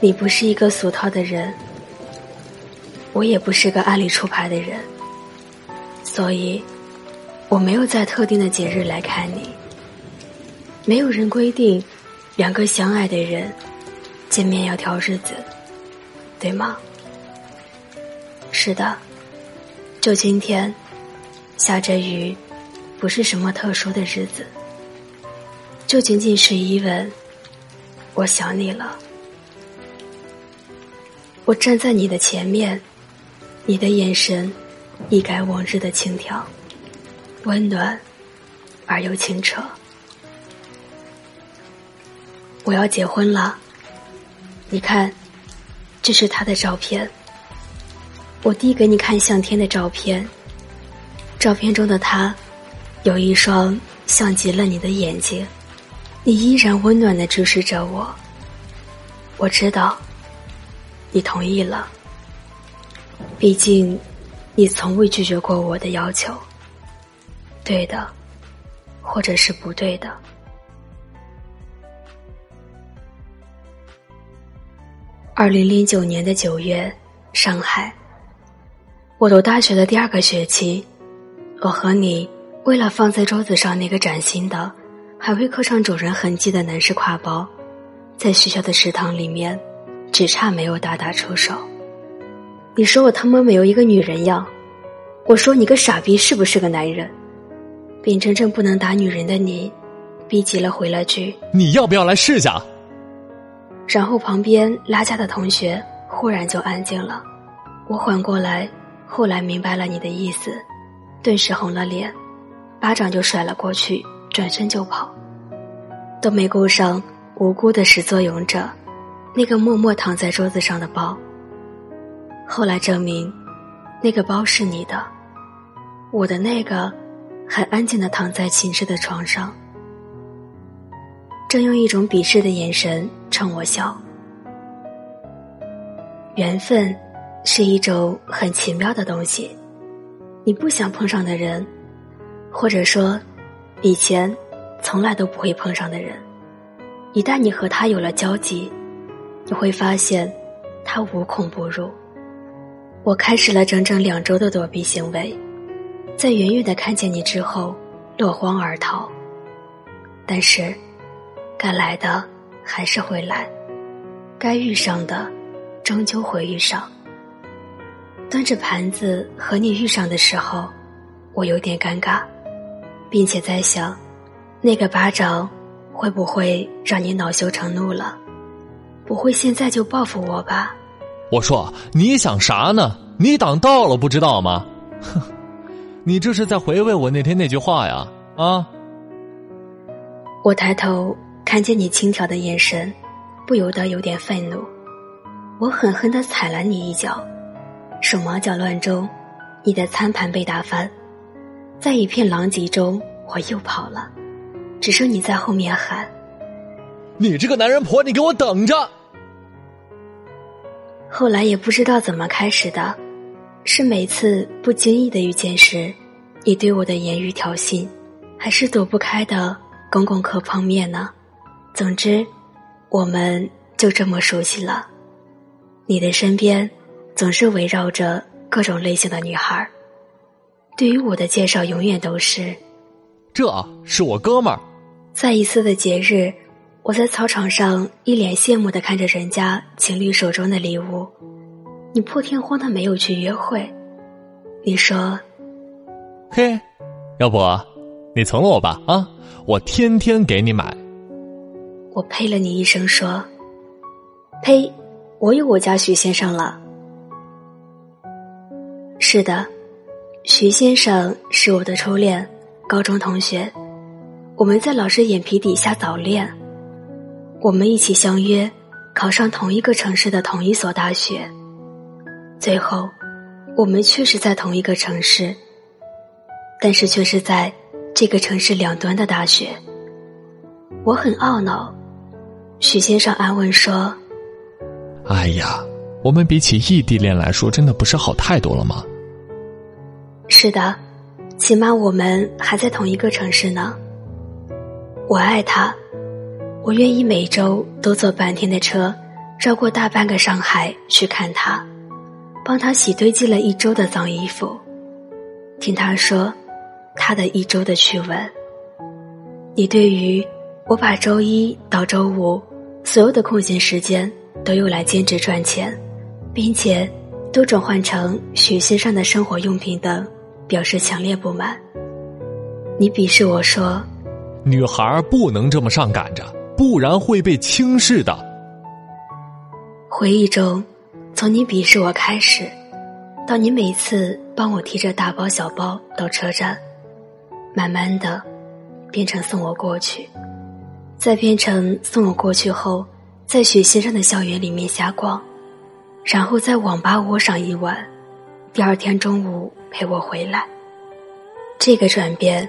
你不是一个俗套的人，我也不是个按理出牌的人，所以我没有在特定的节日来看你。没有人规定两个相爱的人见面要挑日子，对吗？是的，就今天下着雨，不是什么特殊的日子，就仅仅是一问，我想你了。我站在你的前面，你的眼神一改往日的轻佻，温暖而又清澈。我要结婚了，你看，这是他的照片。我递给你看向天的照片，照片中的他，有一双像极了你的眼睛，你依然温暖的注视着我。我知道，你同意了。毕竟，你从未拒绝过我的要求。对的，或者是不对的。二零零九年的九月，上海。我读大学的第二个学期，我和你为了放在桌子上那个崭新的、还会刻上主人痕迹的男士挎包，在学校的食堂里面，只差没有大打出手。你说我他妈没有一个女人样，我说你个傻逼是不是个男人？并真正不能打女人的你，逼急了回了句：“你要不要来试下？”然后旁边拉架的同学忽然就安静了，我缓过来，后来明白了你的意思，顿时红了脸，巴掌就甩了过去，转身就跑，都没顾上无辜的始作俑者，那个默默躺在桌子上的包。后来证明，那个包是你的，我的那个还安静的躺在寝室的床上。正用一种鄙视的眼神冲我笑。缘分是一种很奇妙的东西，你不想碰上的人，或者说以前从来都不会碰上的人，一旦你和他有了交集，你会发现他无孔不入。我开始了整整两周的躲避行为，在远远的看见你之后落荒而逃，但是。该来的还是会来，该遇上的终究会遇上。端着盘子和你遇上的时候，我有点尴尬，并且在想，那个巴掌会不会让你恼羞成怒了？不会现在就报复我吧？我说你想啥呢？你挡道了不知道吗？哼，你这是在回味我那天那句话呀？啊！我抬头。看见你轻佻的眼神，不由得有点愤怒。我狠狠的踩了你一脚，手忙脚乱中，你的餐盘被打翻，在一片狼藉中，我又跑了，只剩你在后面喊：“你这个男人婆，你给我等着！”后来也不知道怎么开始的，是每次不经意的遇见时，你对我的言语挑衅，还是躲不开的公共课碰面呢？总之，我们就这么熟悉了。你的身边总是围绕着各种类型的女孩对于我的介绍永远都是：“这是我哥们儿。”在一次的节日，我在操场上一脸羡慕的看着人家情侣手中的礼物，你破天荒的没有去约会。你说：“嘿，要不你从了我吧？啊，我天天给你买。”我呸了你一声，说：“呸！我有我家徐先生了。”是的，徐先生是我的初恋，高中同学。我们在老师眼皮底下早恋，我们一起相约考上同一个城市的同一所大学。最后，我们确实在同一个城市，但是却是在这个城市两端的大学。我很懊恼。许先生安慰说：“哎呀，我们比起异地恋来说，真的不是好太多了吗？”是的，起码我们还在同一个城市呢。我爱他，我愿意每周都坐半天的车，绕过大半个上海去看他，帮他洗堆积了一周的脏衣服，听他说他的一周的趣闻。你对于我把周一到周五所有的空闲时间都用来兼职赚钱，并且都转换成许先生的生活用品等，表示强烈不满。你鄙视我说：“女孩不能这么上赶着，不然会被轻视的。”回忆中，从你鄙视我开始，到你每次帮我提着大包小包到车站，慢慢的，变成送我过去，再变成送我过去后，在雪先生的校园里面瞎逛，然后在网吧窝上一晚，第二天中午陪我回来。这个转变，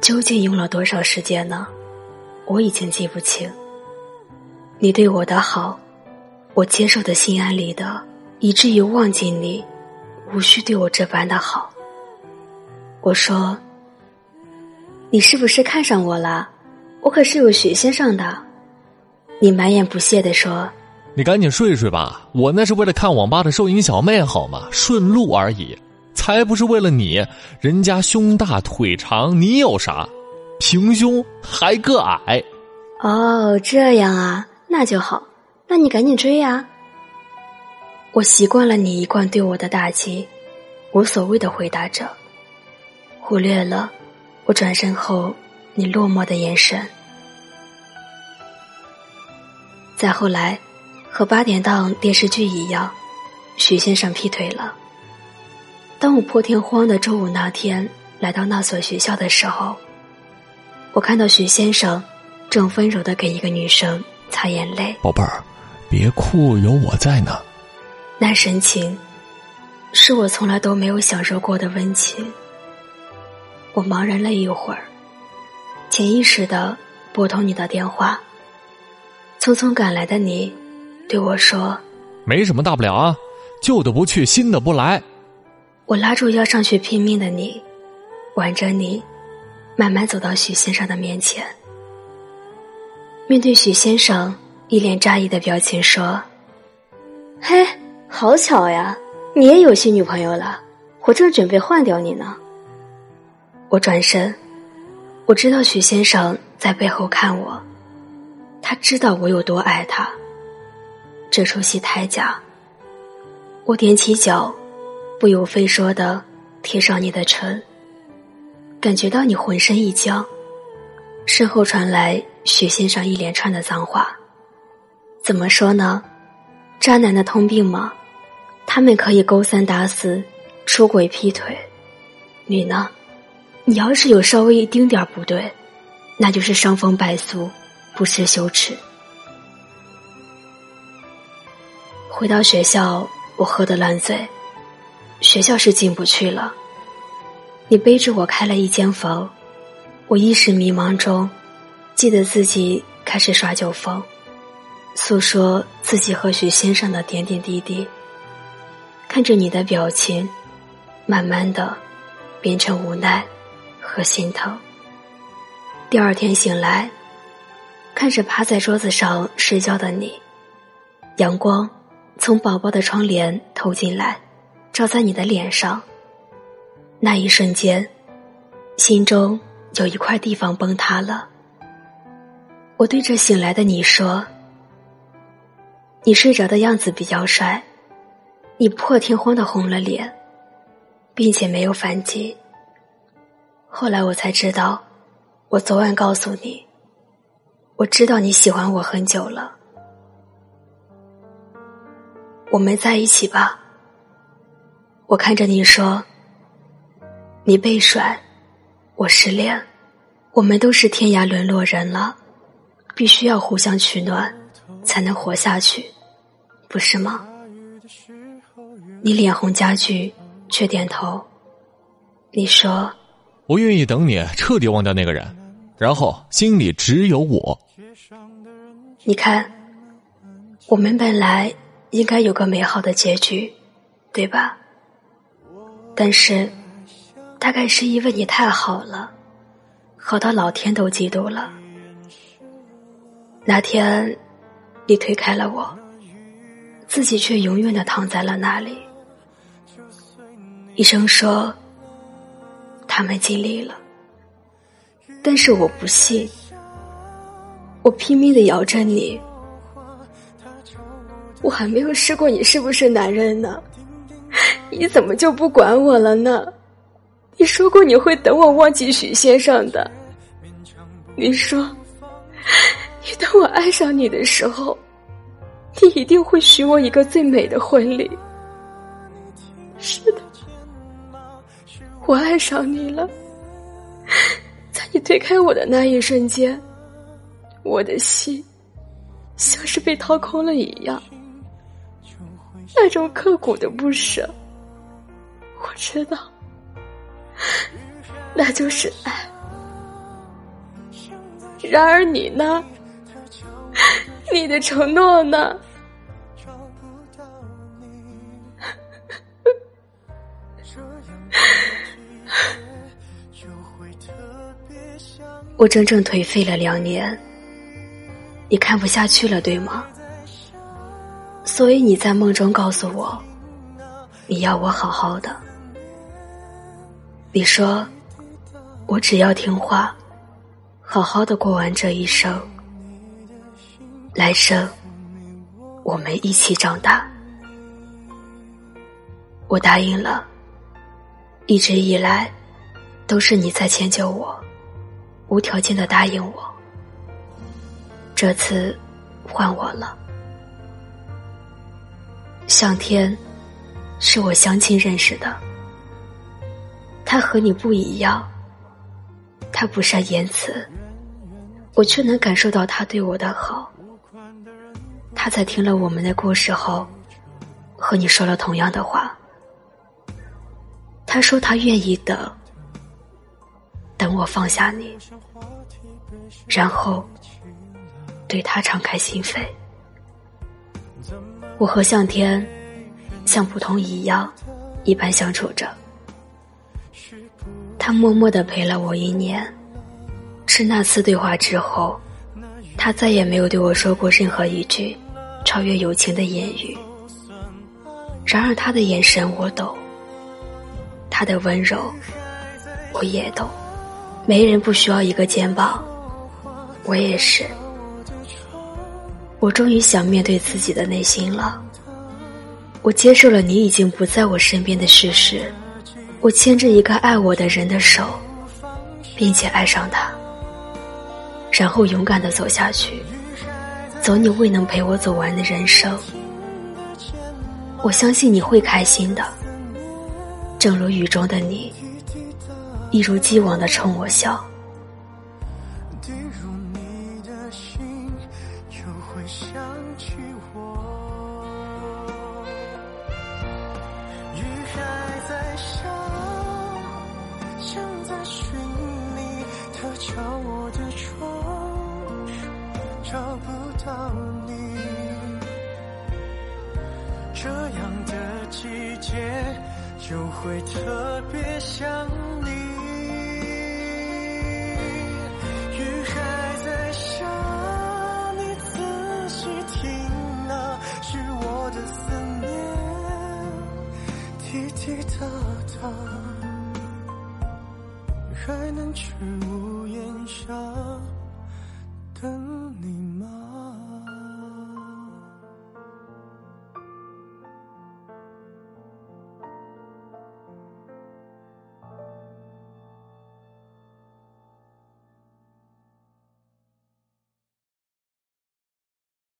究竟用了多少时间呢？我已经记不清。你对我的好。我接受的心安理得，以至于忘记你，无需对我这般的好。我说：“你是不是看上我了？我可是有许先生的。”你满眼不屑地说：“你赶紧睡睡吧，我那是为了看网吧的收银小妹好吗？顺路而已，才不是为了你。人家胸大腿长，你有啥？平胸还个矮。”哦，这样啊，那就好。那你赶紧追呀！我习惯了你一贯对我的打击，无所谓的回答着，忽略了我转身后你落寞的眼神。再后来，和八点档电视剧一样，许先生劈腿了。当我破天荒的周五那天来到那所学校的时候，我看到许先生正温柔的给一个女生擦眼泪，宝贝儿。别哭，有我在呢。那神情，是我从来都没有享受过的温情。我茫然了一会儿，潜意识的拨通你的电话。匆匆赶来的你，对我说：“没什么大不了啊，旧的不去，新的不来。”我拉住要上去拼命的你，挽着你，慢慢走到许先生的面前。面对许先生。一脸诧异的表情说：“嘿，好巧呀，你也有新女朋友了，我正准备换掉你呢。”我转身，我知道许先生在背后看我，他知道我有多爱他。这出戏太假。我踮起脚，不由分说的贴上你的唇，感觉到你浑身一僵，身后传来许先生一连串的脏话。怎么说呢？渣男的通病吗？他们可以勾三搭四、出轨劈腿。你呢？你要是有稍微一丁点不对，那就是伤风败俗、不知羞耻。回到学校，我喝得烂醉，学校是进不去了。你背着我开了一间房，我一时迷茫中，记得自己开始耍酒疯。诉说自己和许先生的点点滴滴，看着你的表情，慢慢的变成无奈和心疼。第二天醒来，看着趴在桌子上睡觉的你，阳光从宝宝的窗帘透进来，照在你的脸上。那一瞬间，心中有一块地方崩塌了。我对着醒来的你说。你睡着的样子比较帅，你破天荒的红了脸，并且没有反击。后来我才知道，我昨晚告诉你，我知道你喜欢我很久了。我们在一起吧。我看着你说，你被甩，我失恋，我们都是天涯沦落人了，必须要互相取暖，才能活下去。不是吗？你脸红加剧，却点头。你说：“我愿意等你彻底忘掉那个人，然后心里只有我。”你看，我们本来应该有个美好的结局，对吧？但是，大概是因为你太好了，好到老天都嫉妒了。那天，你推开了我。自己却永远的躺在了那里。医生说，他们尽力了，但是我不信。我拼命的摇着你，我还没有试过你是不是男人呢？你怎么就不管我了呢？你说过你会等我忘记许先生的，你说，你等我爱上你的时候，你一定会许我一个最美的婚礼。是的，我爱上你了，在你推开我的那一瞬间。我的心像是被掏空了一样，那种刻骨的不舍，我知道，那就是爱。然而你呢？你的承诺呢？我整整颓废了两年。你看不下去了，对吗？所以你在梦中告诉我，你要我好好的。你说，我只要听话，好好的过完这一生，来生我们一起长大。我答应了，一直以来都是你在迁就我，无条件的答应我。这次换我了，向天是我相亲认识的，他和你不一样，他不善言辞，我却能感受到他对我的好。他在听了我们的故事后，和你说了同样的话。他说他愿意等，等我放下你，然后。对他敞开心扉，我和向天像普通一样一般相处着。他默默的陪了我一年，是那次对话之后，他再也没有对我说过任何一句超越友情的言语。然而他的眼神我懂，他的温柔我也懂。没人不需要一个肩膀，我也是。我终于想面对自己的内心了。我接受了你已经不在我身边的事实。我牵着一个爱我的人的手，并且爱上他，然后勇敢的走下去，走你未能陪我走完的人生。我相信你会开心的，正如雨中的你，一如既往的冲我笑。敲我的窗，找不到你。这样的季节就会特别想你。雨还在下，你仔细听啊是我的思念，滴滴答答，还能去屋檐。下等你？